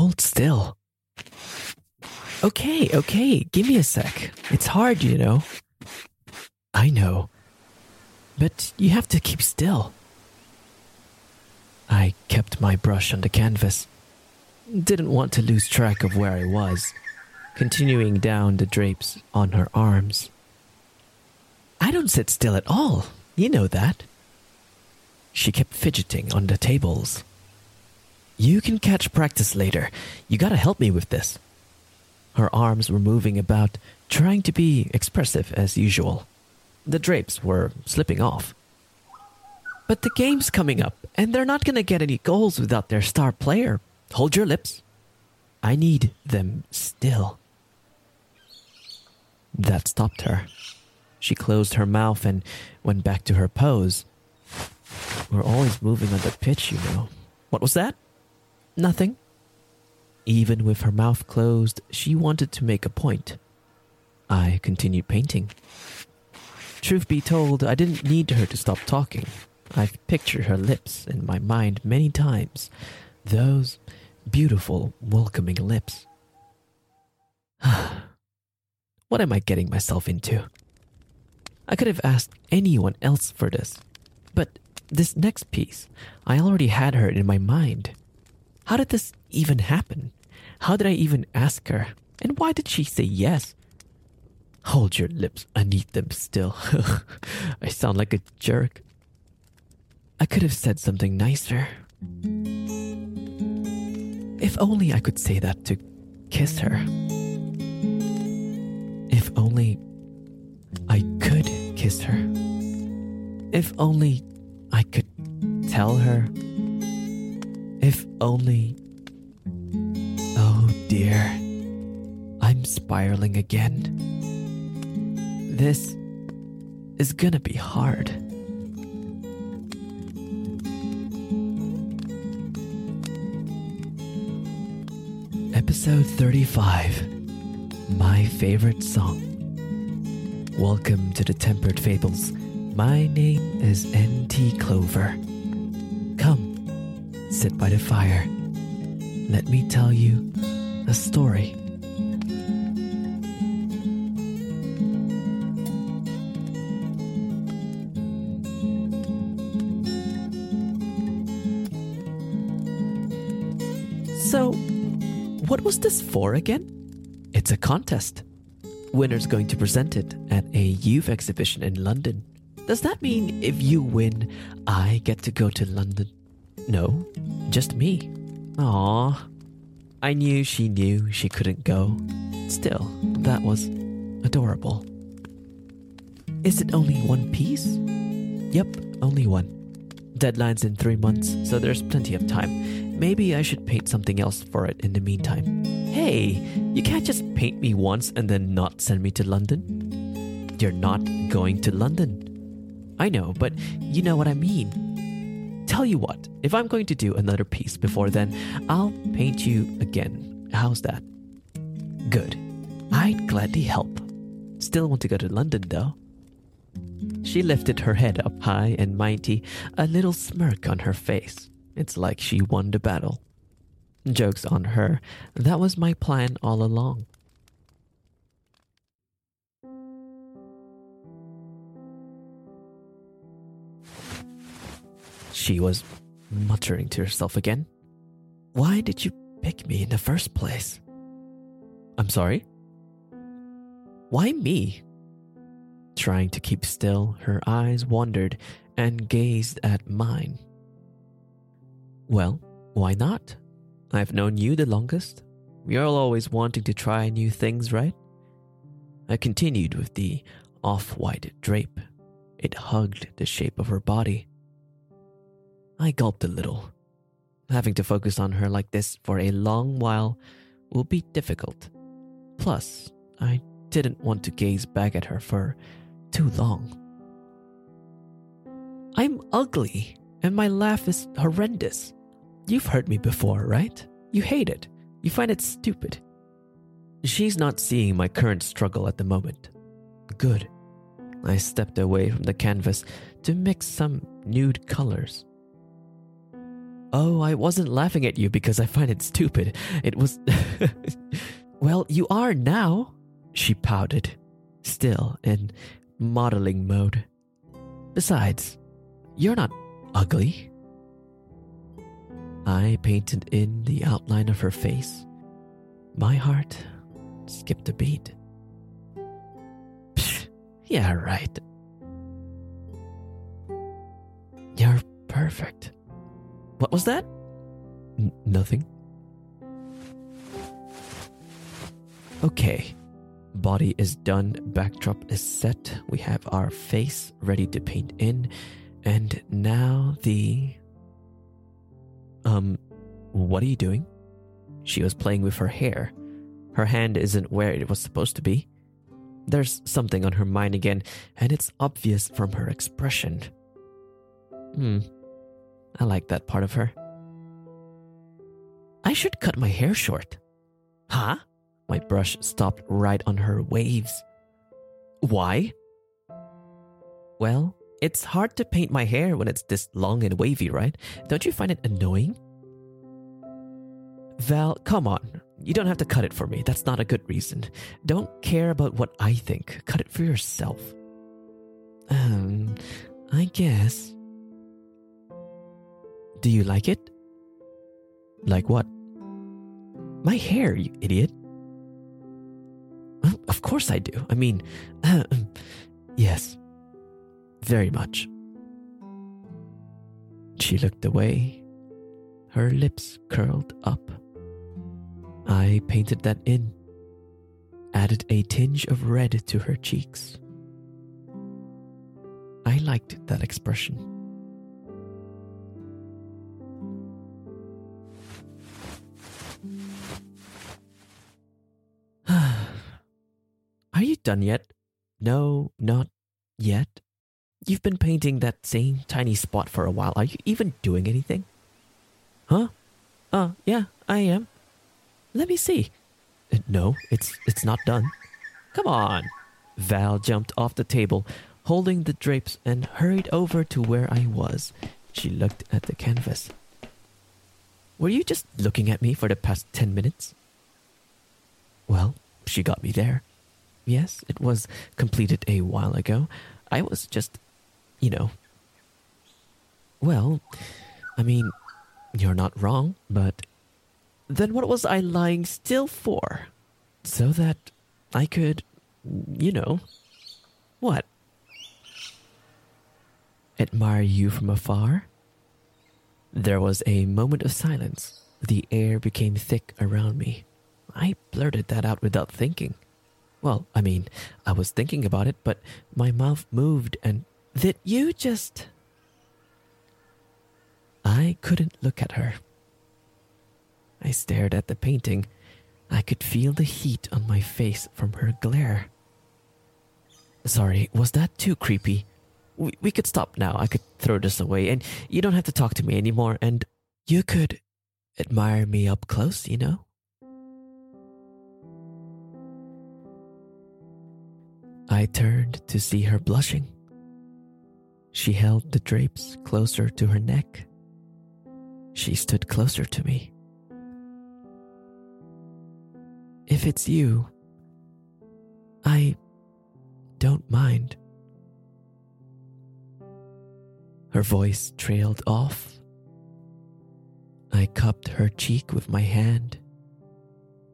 Hold still. Okay, okay, give me a sec. It's hard, you know. I know. But you have to keep still. I kept my brush on the canvas. Didn't want to lose track of where I was, continuing down the drapes on her arms. I don't sit still at all. You know that. She kept fidgeting on the tables. You can catch practice later. You gotta help me with this. Her arms were moving about, trying to be expressive as usual. The drapes were slipping off. But the game's coming up, and they're not gonna get any goals without their star player. Hold your lips. I need them still. That stopped her. She closed her mouth and went back to her pose. We're always moving on the pitch, you know. What was that? Nothing. Even with her mouth closed, she wanted to make a point. I continued painting. Truth be told, I didn't need her to stop talking. I've pictured her lips in my mind many times. Those beautiful, welcoming lips. what am I getting myself into? I could have asked anyone else for this. But this next piece, I already had her in my mind. How did this even happen? How did I even ask her? And why did she say yes? Hold your lips, I need them still. I sound like a jerk. I could have said something nicer. If only I could say that to kiss her. If only I could kiss her. If only I could tell her. If only. Oh dear. I'm spiraling again. This is gonna be hard. Episode 35 My Favorite Song. Welcome to the Tempered Fables. My name is N.T. Clover. Sit by the fire. Let me tell you a story. So, what was this for again? It's a contest. Winner's going to present it at a youth exhibition in London. Does that mean if you win, I get to go to London? No, just me. Aw. I knew she knew she couldn't go. Still, that was adorable. Is it only one piece? Yep, only one. Deadline's in three months, so there's plenty of time. Maybe I should paint something else for it in the meantime. Hey, you can't just paint me once and then not send me to London. You're not going to London. I know, but you know what I mean. Tell you what, if I'm going to do another piece before then, I'll paint you again. How's that? Good. I'd gladly help. Still want to go to London though. She lifted her head up high and mighty, a little smirk on her face. It's like she won the battle. Joke's on her. That was my plan all along. She was muttering to herself again. Why did you pick me in the first place? I'm sorry? Why me? Trying to keep still, her eyes wandered and gazed at mine. Well, why not? I've known you the longest. You're always wanting to try new things, right? I continued with the off white drape. It hugged the shape of her body. I gulped a little. Having to focus on her like this for a long while will be difficult. Plus, I didn't want to gaze back at her for too long. I'm ugly, and my laugh is horrendous. You've heard me before, right? You hate it. You find it stupid. She's not seeing my current struggle at the moment. Good. I stepped away from the canvas to mix some nude colors. Oh, I wasn't laughing at you because I find it stupid. It was. well, you are now, she pouted, still in modeling mode. Besides, you're not ugly. I painted in the outline of her face. My heart skipped a beat. Psh, yeah, right. You're perfect. What was that? N- nothing. Okay. Body is done, backdrop is set. We have our face ready to paint in. And now the. Um, what are you doing? She was playing with her hair. Her hand isn't where it was supposed to be. There's something on her mind again, and it's obvious from her expression. Hmm, I like that part of her. I should cut my hair short. Huh? My brush stopped right on her waves. Why? Well, it's hard to paint my hair when it's this long and wavy, right? Don't you find it annoying? Val, come on. You don't have to cut it for me. That's not a good reason. Don't care about what I think. Cut it for yourself. Um, I guess. Do you like it? Like what? My hair, you idiot. Of course I do. I mean, yes, very much. She looked away, her lips curled up. I painted that in, added a tinge of red to her cheeks. I liked that expression. Done yet? No, not yet. You've been painting that same tiny spot for a while. Are you even doing anything? Huh? Uh, yeah, I am. Let me see. Uh, no, it's it's not done. Come on. Val jumped off the table, holding the drapes, and hurried over to where I was. She looked at the canvas. Were you just looking at me for the past ten minutes? Well, she got me there. Yes, it was completed a while ago. I was just, you know. Well, I mean, you're not wrong, but then what was I lying still for? So that I could, you know. What? Admire you from afar? There was a moment of silence. The air became thick around me. I blurted that out without thinking. Well, I mean, I was thinking about it, but my mouth moved and that you just. I couldn't look at her. I stared at the painting. I could feel the heat on my face from her glare. Sorry, was that too creepy? We, we could stop now. I could throw this away, and you don't have to talk to me anymore, and you could admire me up close, you know? I turned to see her blushing. She held the drapes closer to her neck. She stood closer to me. If it's you, I don't mind. Her voice trailed off. I cupped her cheek with my hand.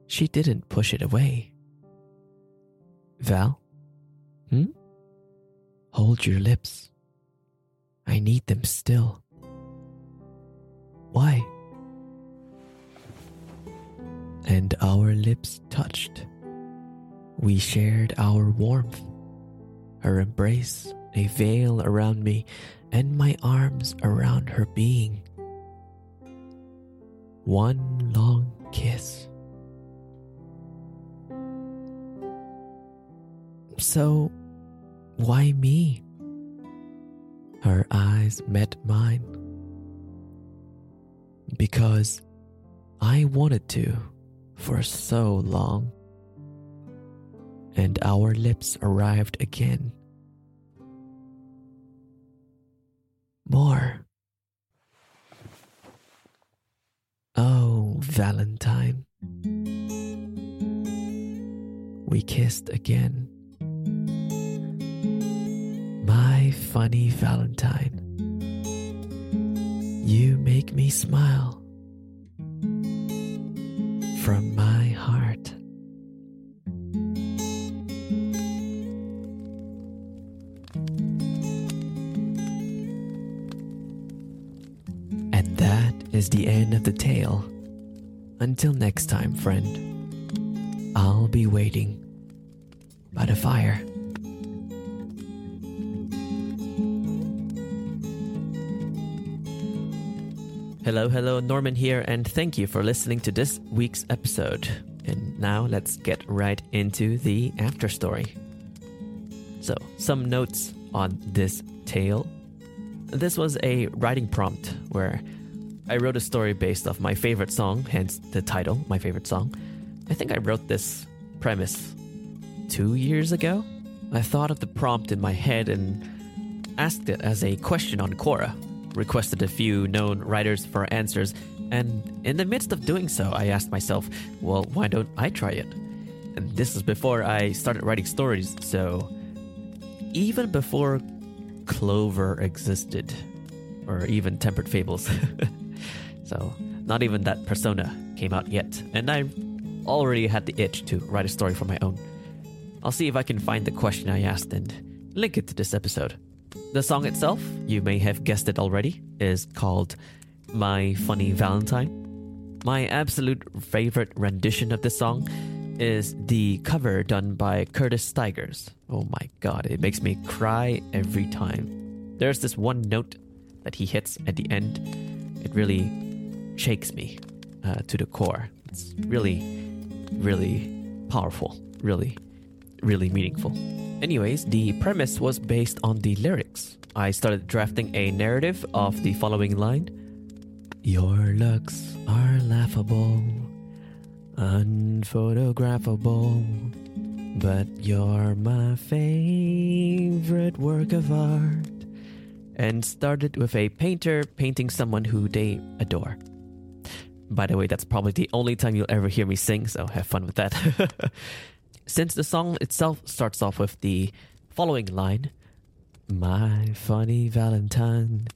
She didn't push it away. Val? Hmm? Hold your lips. I need them still. Why? And our lips touched. We shared our warmth, her embrace, a veil around me, and my arms around her being. One long kiss. So, why me? Her eyes met mine. Because I wanted to for so long. And our lips arrived again. More. Oh, Valentine. We kissed again. Funny Valentine. You make me smile from my heart. And that is the end of the tale. Until next time, friend, I'll be waiting by the fire. Hello, hello, Norman here, and thank you for listening to this week's episode. And now let's get right into the after story. So, some notes on this tale. This was a writing prompt where I wrote a story based off my favorite song, hence the title, my favorite song. I think I wrote this premise two years ago. I thought of the prompt in my head and asked it as a question on Quora, requested a few known writers for answers, and in the midst of doing so, I asked myself, well, why don't I try it? And this is before I started writing stories, so even before Clover existed, or even Tempered Fables. so, not even that persona came out yet, and I already had the itch to write a story for my own. I'll see if I can find the question I asked and link it to this episode. The song itself, you may have guessed it already, is called My Funny Valentine. My absolute favorite rendition of this song is the cover done by Curtis Stigers. Oh my god, it makes me cry every time. There's this one note that he hits at the end. It really shakes me uh, to the core. It's really, really powerful. Really, really meaningful. Anyways, the premise was based on the lyrics. I started drafting a narrative of the following line Your looks are laughable, unphotographable, but you're my favorite work of art. And started with a painter painting someone who they adore. By the way, that's probably the only time you'll ever hear me sing, so have fun with that. Since the song itself starts off with the following line My funny Valentine,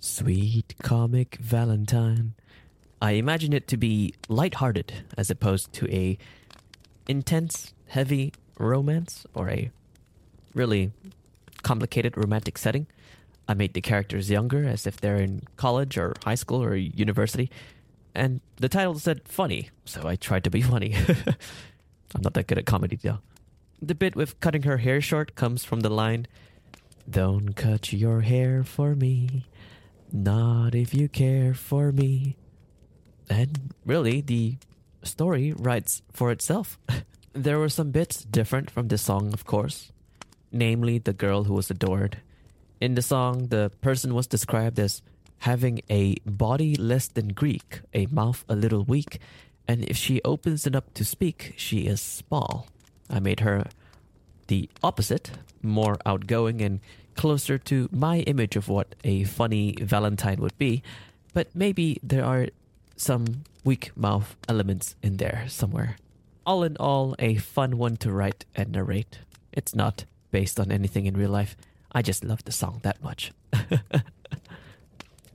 sweet comic Valentine. I imagine it to be lighthearted as opposed to a intense, heavy romance or a really complicated romantic setting. I made the characters younger as if they're in college or high school or university. And the title said funny, so I tried to be funny. I'm not that good at comedy though. The bit with cutting her hair short comes from the line, Don't cut your hair for me, not if you care for me. And really, the story writes for itself. there were some bits different from the song, of course, namely the girl who was adored. In the song, the person was described as having a body less than Greek, a mouth a little weak, and if she opens it up to speak, she is small. I made her the opposite, more outgoing and closer to my image of what a funny Valentine would be, but maybe there are some weak mouth elements in there somewhere. All in all, a fun one to write and narrate. It's not based on anything in real life. I just love the song that much.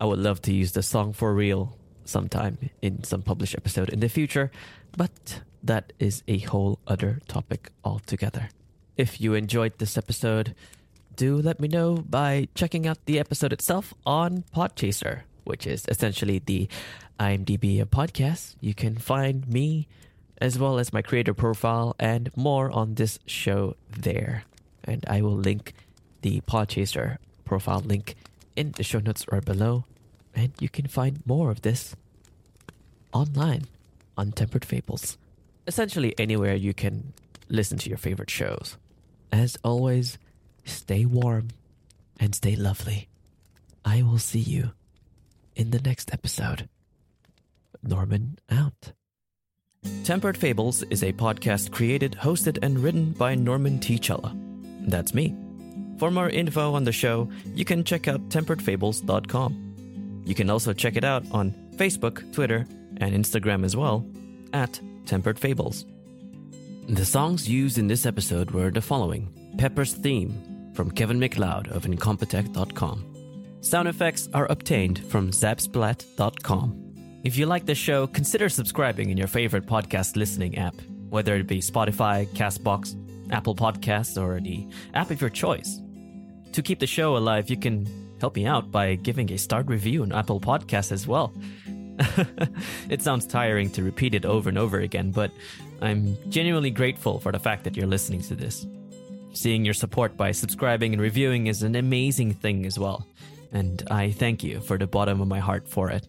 I would love to use the song for real sometime in some published episode in the future, but that is a whole other topic altogether. If you enjoyed this episode, do let me know by checking out the episode itself on Podchaser, which is essentially the IMDb of podcasts. You can find me as well as my creator profile and more on this show there. And I will link the Podchaser profile link in the show notes right below. And you can find more of this online on Tempered Fables. Essentially, anywhere you can listen to your favorite shows. As always, stay warm and stay lovely. I will see you in the next episode. Norman out. Tempered Fables is a podcast created, hosted, and written by Norman T. Chella. That's me. For more info on the show, you can check out temperedfables.com. You can also check it out on Facebook, Twitter, and Instagram as well at Tempered Fables. The songs used in this episode were the following Pepper's Theme from Kevin MacLeod of Incompetech.com. Sound effects are obtained from Zapsplat.com. If you like the show, consider subscribing in your favorite podcast listening app, whether it be Spotify, Castbox, Apple Podcasts, or the app of your choice. To keep the show alive, you can help me out by giving a start review on Apple Podcasts as well. it sounds tiring to repeat it over and over again, but I'm genuinely grateful for the fact that you're listening to this. Seeing your support by subscribing and reviewing is an amazing thing as well, and I thank you for the bottom of my heart for it.